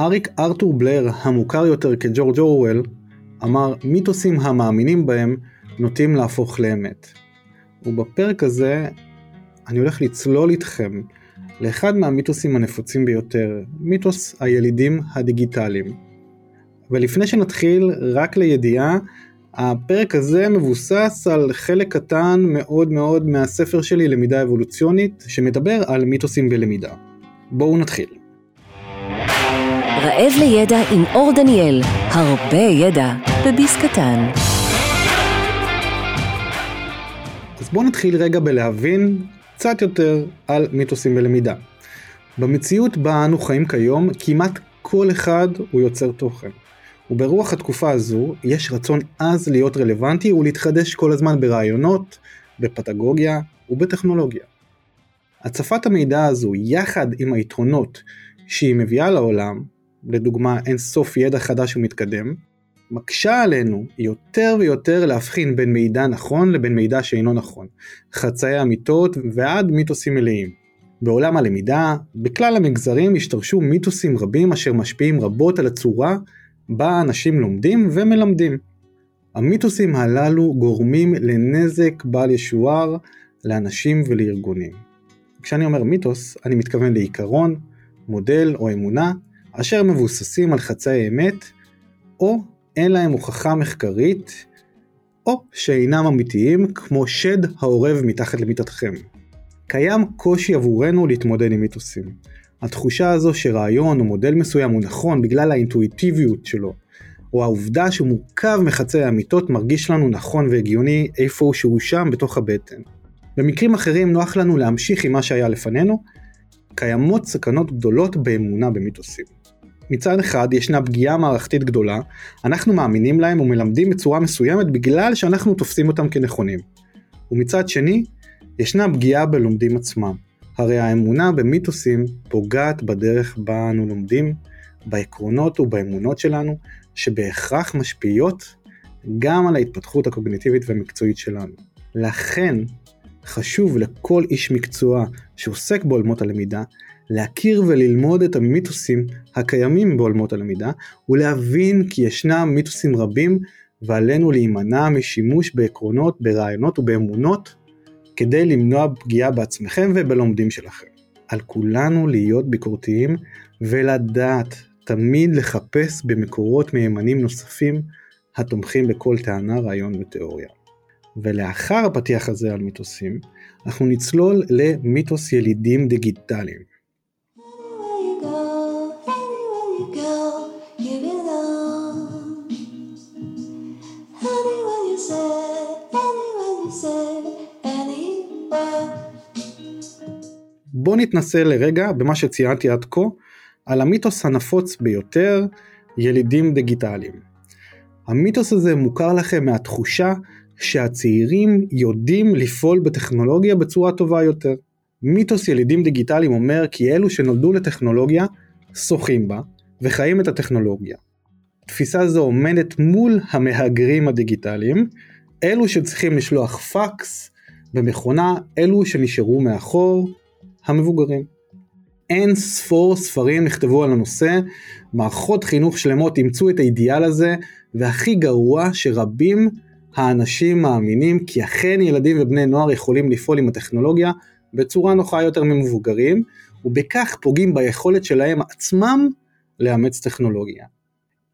אריק ארתור בלר, המוכר יותר כג'ורג' אורוול, אמר מיתוסים המאמינים בהם נוטים להפוך לאמת. ובפרק הזה אני הולך לצלול איתכם לאחד מהמיתוסים הנפוצים ביותר, מיתוס הילידים הדיגיטליים. ולפני שנתחיל, רק לידיעה, הפרק הזה מבוסס על חלק קטן מאוד מאוד מהספר שלי למידה אבולוציונית, שמדבר על מיתוסים בלמידה. בואו נתחיל. רעב לידע עם אור דניאל, הרבה ידע בביס קטן. אז בואו נתחיל רגע בלהבין קצת יותר על מיתוסים בלמידה. במציאות בה אנו חיים כיום, כמעט כל אחד הוא יוצר תוכן. וברוח התקופה הזו, יש רצון עז להיות רלוונטי ולהתחדש כל הזמן ברעיונות, בפדגוגיה ובטכנולוגיה. הצפת המידע הזו, יחד עם היתרונות שהיא מביאה לעולם, לדוגמה אין סוף ידע חדש ומתקדם, מקשה עלינו יותר ויותר להבחין בין מידע נכון לבין מידע שאינו נכון, חצאי אמיתות ועד מיתוסים מלאים. בעולם הלמידה, בכלל המגזרים השתרשו מיתוסים רבים אשר משפיעים רבות על הצורה בה אנשים לומדים ומלמדים. המיתוסים הללו גורמים לנזק בל ישוער לאנשים ולארגונים. כשאני אומר מיתוס, אני מתכוון לעיקרון, מודל או אמונה, אשר מבוססים על חצאי אמת, או אין להם הוכחה מחקרית, או שאינם אמיתיים כמו שד העורב מתחת למיטתכם. קיים קושי עבורנו להתמודד עם מיתוסים. התחושה הזו שרעיון או מודל מסוים הוא נכון בגלל האינטואיטיביות שלו, או העובדה שהוא מורכב מחצי האמיתות מרגיש לנו נכון והגיוני איפה שהוא שם בתוך הבטן. במקרים אחרים נוח לנו להמשיך עם מה שהיה לפנינו, קיימות סכנות גדולות באמונה במיתוסים. מצד אחד ישנה פגיעה מערכתית גדולה, אנחנו מאמינים להם ומלמדים בצורה מסוימת בגלל שאנחנו תופסים אותם כנכונים. ומצד שני, ישנה פגיעה בלומדים עצמם. הרי האמונה במיתוסים פוגעת בדרך בה אנו לומדים, בעקרונות ובאמונות שלנו, שבהכרח משפיעות גם על ההתפתחות הקוגניטיבית והמקצועית שלנו. לכן, חשוב לכל איש מקצוע שעוסק בעולמות הלמידה, להכיר וללמוד את המיתוסים הקיימים בעולמות הלמידה, ולהבין כי ישנם מיתוסים רבים ועלינו להימנע משימוש בעקרונות, ברעיונות ובאמונות כדי למנוע פגיעה בעצמכם ובלומדים שלכם. על כולנו להיות ביקורתיים ולדעת תמיד לחפש במקורות מהימנים נוספים התומכים בכל טענה, רעיון ותיאוריה. ולאחר הפתיח הזה על מיתוסים, אנחנו נצלול למיתוס ילידים דיגיטליים. בואו נתנסה לרגע במה שציינתי עד כה על המיתוס הנפוץ ביותר, ילידים דיגיטליים. המיתוס הזה מוכר לכם מהתחושה שהצעירים יודעים לפעול בטכנולוגיה בצורה טובה יותר. מיתוס ילידים דיגיטליים אומר כי אלו שנולדו לטכנולוגיה שוחים בה וחיים את הטכנולוגיה. תפיסה זו עומדת מול המהגרים הדיגיטליים, אלו שצריכים לשלוח פקס במכונה, אלו שנשארו מאחור, המבוגרים. אין ספור ספרים נכתבו על הנושא, מערכות חינוך שלמות אימצו את האידיאל הזה, והכי גרוע שרבים האנשים מאמינים כי אכן ילדים ובני נוער יכולים לפעול עם הטכנולוגיה בצורה נוחה יותר ממבוגרים, ובכך פוגעים ביכולת שלהם עצמם לאמץ טכנולוגיה.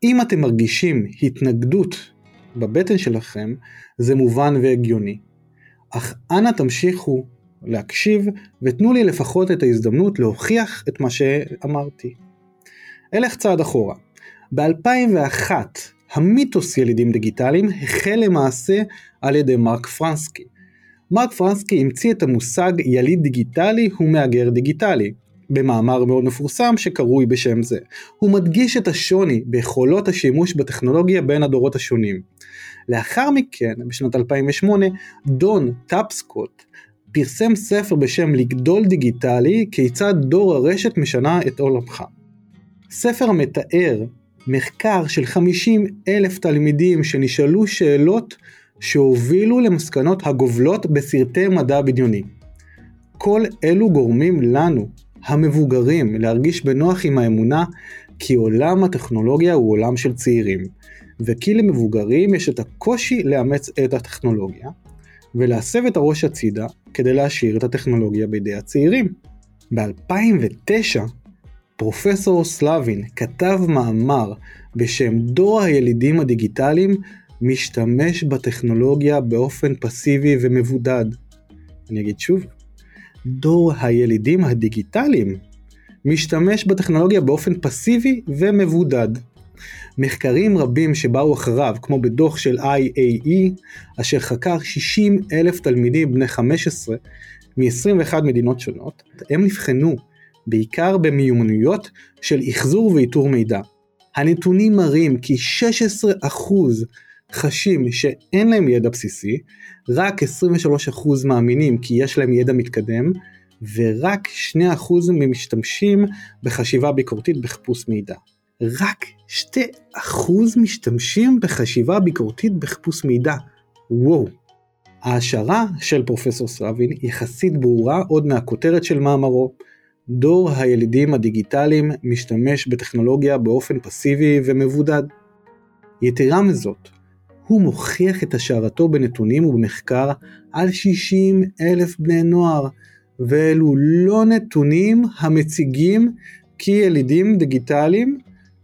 אם אתם מרגישים התנגדות בבטן שלכם, זה מובן והגיוני. אך אנא תמשיכו להקשיב ותנו לי לפחות את ההזדמנות להוכיח את מה שאמרתי. אלך צעד אחורה. ב-2001 המיתוס ילידים דיגיטליים החל למעשה על ידי מרק פרנסקי. מרק פרנסקי המציא את המושג יליד דיגיטלי הוא מהגר דיגיטלי, במאמר מאוד מפורסם שקרוי בשם זה. הוא מדגיש את השוני ביכולות השימוש בטכנולוגיה בין הדורות השונים. לאחר מכן, בשנת 2008, דון טאפסקוט פרסם ספר בשם לגדול דיגיטלי, כיצד דור הרשת משנה את עולמך. ספר המתאר מחקר של 50 אלף תלמידים שנשאלו שאלות שהובילו למסקנות הגובלות בסרטי מדע בדיוני. כל אלו גורמים לנו, המבוגרים, להרגיש בנוח עם האמונה כי עולם הטכנולוגיה הוא עולם של צעירים, וכי למבוגרים יש את הקושי לאמץ את הטכנולוגיה, ולהסב את הראש הצידה כדי להשאיר את הטכנולוגיה בידי הצעירים. ב-2009 פרופסור סלבין כתב מאמר בשם דור הילידים הדיגיטליים משתמש בטכנולוגיה באופן פסיבי ומבודד. אני אגיד שוב, דור הילידים הדיגיטליים משתמש בטכנולוגיה באופן פסיבי ומבודד. מחקרים רבים שבאו אחריו, כמו בדוח של IAE, אשר חקר 60 אלף תלמידים בני 15 מ-21 מדינות שונות, הם נבחנו בעיקר במיומנויות של אחזור ואיתור מידע. הנתונים מראים כי 16% חשים שאין להם ידע בסיסי, רק 23% מאמינים כי יש להם ידע מתקדם, ורק 2% ממשתמשים בחשיבה ביקורתית בחיפוש מידע. רק 2% משתמשים בחשיבה ביקורתית בחיפוש מידע. וואו. ההשערה של פרופסור סרבין יחסית ברורה עוד מהכותרת של מאמרו. דור הילידים הדיגיטליים משתמש בטכנולוגיה באופן פסיבי ומבודד. יתרה מזאת, הוא מוכיח את השערתו בנתונים ובמחקר על 60 אלף בני נוער, ואלו לא נתונים המציגים כי ילידים דיגיטליים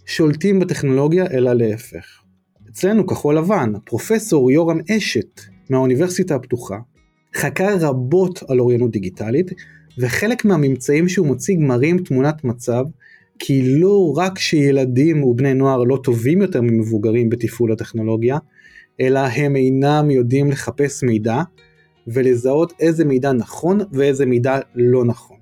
שולטים בטכנולוגיה, אלא להפך. אצלנו כחול לבן, פרופסור יורם אשת מהאוניברסיטה הפתוחה, חקר רבות על אוריינות דיגיטלית, וחלק מהממצאים שהוא מציג מראים תמונת מצב כי לא רק שילדים ובני נוער לא טובים יותר ממבוגרים בתפעול הטכנולוגיה, אלא הם אינם יודעים לחפש מידע ולזהות איזה מידע נכון ואיזה מידע לא נכון.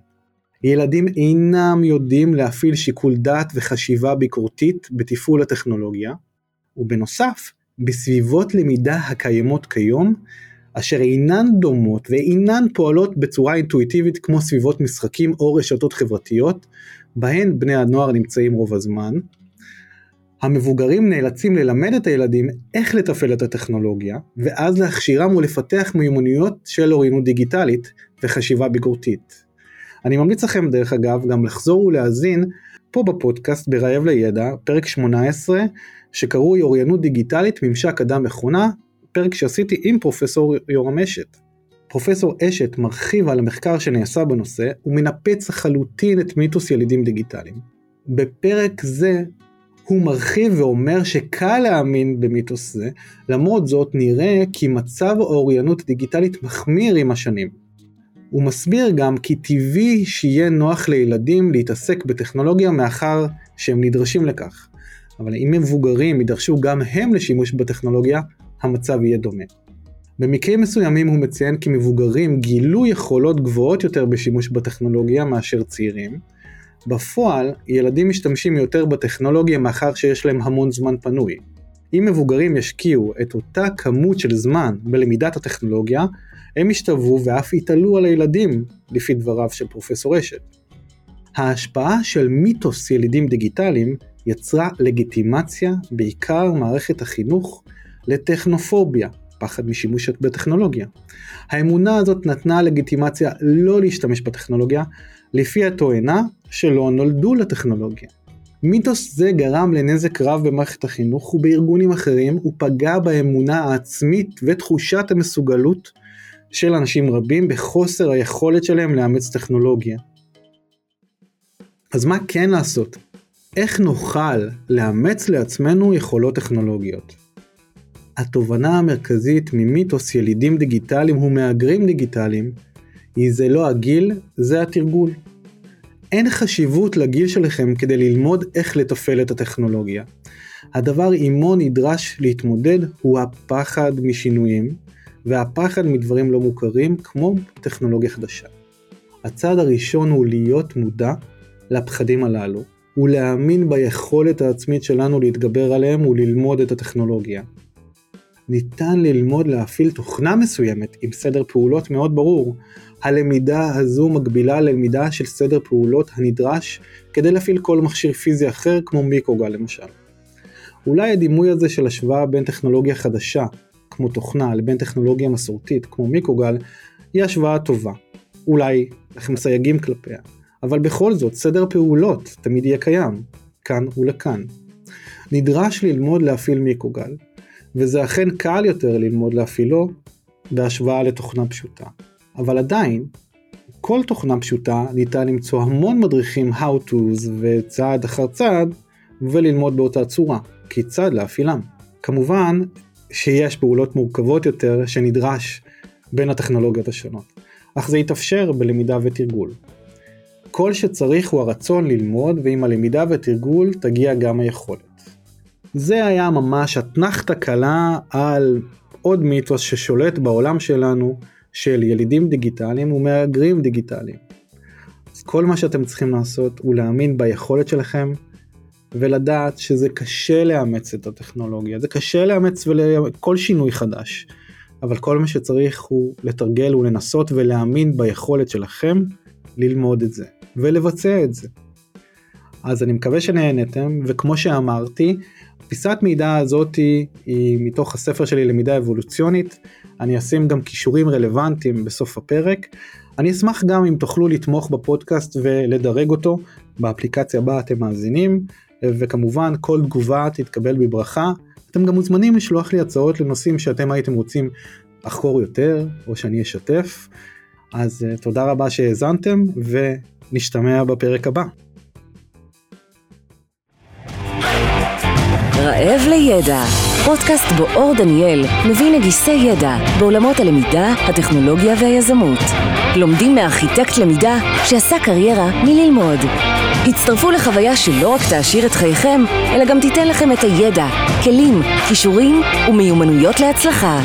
ילדים אינם יודעים להפעיל שיקול דעת וחשיבה ביקורתית בתפעול הטכנולוגיה, ובנוסף, בסביבות למידה הקיימות כיום, אשר אינן דומות ואינן פועלות בצורה אינטואיטיבית כמו סביבות משחקים או רשתות חברתיות, בהן בני הנוער נמצאים רוב הזמן, המבוגרים נאלצים ללמד את הילדים איך לתפעל את הטכנולוגיה, ואז להכשירם ולפתח מיומנויות של אוריינות דיגיטלית וחשיבה ביקורתית. אני ממליץ לכם דרך אגב גם לחזור ולהאזין פה בפודקאסט ברעב לידע, פרק 18, שקרוי אוריינות דיגיטלית ממשק אדם מכונה, פרק שעשיתי עם פרופסור יורם אשת. פרופסור אשת מרחיב על המחקר שנעשה בנושא ומנפץ לחלוטין את מיתוס ילידים דיגיטליים. בפרק זה הוא מרחיב ואומר שקל להאמין במיתוס זה, למרות זאת נראה כי מצב האוריינות דיגיטלית מחמיר עם השנים. הוא מסביר גם כי טבעי שיהיה נוח לילדים להתעסק בטכנולוגיה מאחר שהם נדרשים לכך. אבל אם מבוגרים יידרשו גם הם לשימוש בטכנולוגיה, המצב יהיה דומה. במקרים מסוימים הוא מציין כי מבוגרים גילו יכולות גבוהות יותר בשימוש בטכנולוגיה מאשר צעירים, בפועל, ילדים משתמשים יותר בטכנולוגיה מאחר שיש להם המון זמן פנוי. אם מבוגרים ישקיעו את אותה כמות של זמן בלמידת הטכנולוגיה, הם ישתוו ואף יתעלו על הילדים, לפי דבריו של פרופסור אשת. ההשפעה של מיתוס ילידים דיגיטליים יצרה לגיטימציה, בעיקר מערכת החינוך, לטכנופוביה, פחד משימוש בטכנולוגיה. האמונה הזאת נתנה לגיטימציה לא להשתמש בטכנולוגיה, לפי התואנה שלא נולדו לטכנולוגיה. מיתוס זה גרם לנזק רב במערכת החינוך ובארגונים אחרים, ופגע באמונה העצמית ותחושת המסוגלות של אנשים רבים בחוסר היכולת שלהם לאמץ טכנולוגיה. אז מה כן לעשות? איך נוכל לאמץ לעצמנו יכולות טכנולוגיות? התובנה המרכזית ממיתוס ילידים דיגיטליים ומהגרים דיגיטליים היא זה לא הגיל, זה התרגול. אין חשיבות לגיל שלכם כדי ללמוד איך לתפעל את הטכנולוגיה. הדבר עמו נדרש להתמודד הוא הפחד משינויים, והפחד מדברים לא מוכרים כמו טכנולוגיה חדשה. הצעד הראשון הוא להיות מודע לפחדים הללו, ולהאמין ביכולת העצמית שלנו להתגבר עליהם וללמוד את הטכנולוגיה. ניתן ללמוד להפעיל תוכנה מסוימת עם סדר פעולות מאוד ברור. הלמידה הזו מקבילה ללמידה של סדר פעולות הנדרש כדי להפעיל כל מכשיר פיזי אחר כמו מיקרוגל למשל. אולי הדימוי הזה של השוואה בין טכנולוגיה חדשה, כמו תוכנה, לבין טכנולוגיה מסורתית, כמו מיקרוגל, היא השוואה טובה. אולי לכם סייגים כלפיה, אבל בכל זאת סדר פעולות תמיד יהיה קיים. לכאן ולכאן. נדרש ללמוד להפעיל מיקרוגל, וזה אכן קל יותר ללמוד להפעילו בהשוואה לתוכנה פשוטה. אבל עדיין, כל תוכנה פשוטה ניתן למצוא המון מדריכים how to's וצעד אחר צעד וללמוד באותה צורה, כיצד להפעילם. כמובן שיש פעולות מורכבות יותר שנדרש בין הטכנולוגיות השונות, אך זה יתאפשר בלמידה ותרגול. כל שצריך הוא הרצון ללמוד ועם הלמידה ותרגול תגיע גם היכולת. זה היה ממש אתנחתא קלה על עוד מיתוס ששולט בעולם שלנו של ילידים דיגיטליים ומהגרים דיגיטליים. אז כל מה שאתם צריכים לעשות הוא להאמין ביכולת שלכם ולדעת שזה קשה לאמץ את הטכנולוגיה, זה קשה לאמץ כל שינוי חדש, אבל כל מה שצריך הוא לתרגל ולנסות ולהאמין ביכולת שלכם ללמוד את זה ולבצע את זה. אז אני מקווה שנהנתם וכמו שאמרתי פיסת מידע הזאת היא מתוך הספר שלי למידה אבולוציונית, אני אשים גם כישורים רלוונטיים בסוף הפרק. אני אשמח גם אם תוכלו לתמוך בפודקאסט ולדרג אותו באפליקציה בה אתם מאזינים, וכמובן כל תגובה תתקבל בברכה. אתם גם מוזמנים לשלוח לי הצעות לנושאים שאתם הייתם רוצים לחקור יותר, או שאני אשתף. אז אה, תודה רבה שהאזנתם, ונשתמע בפרק הבא. רעב לידע, פודקאסט בו אור דניאל מביא נגיסי ידע בעולמות הלמידה, הטכנולוגיה והיזמות. לומדים מארכיטקט למידה שעשה קריירה מללמוד. הצטרפו לחוויה שלא רק תעשיר את חייכם, אלא גם תיתן לכם את הידע, כלים, כישורים ומיומנויות להצלחה.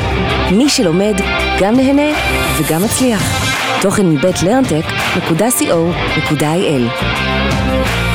מי שלומד גם נהנה וגם מצליח. תוכן מבית לרנטק.co.il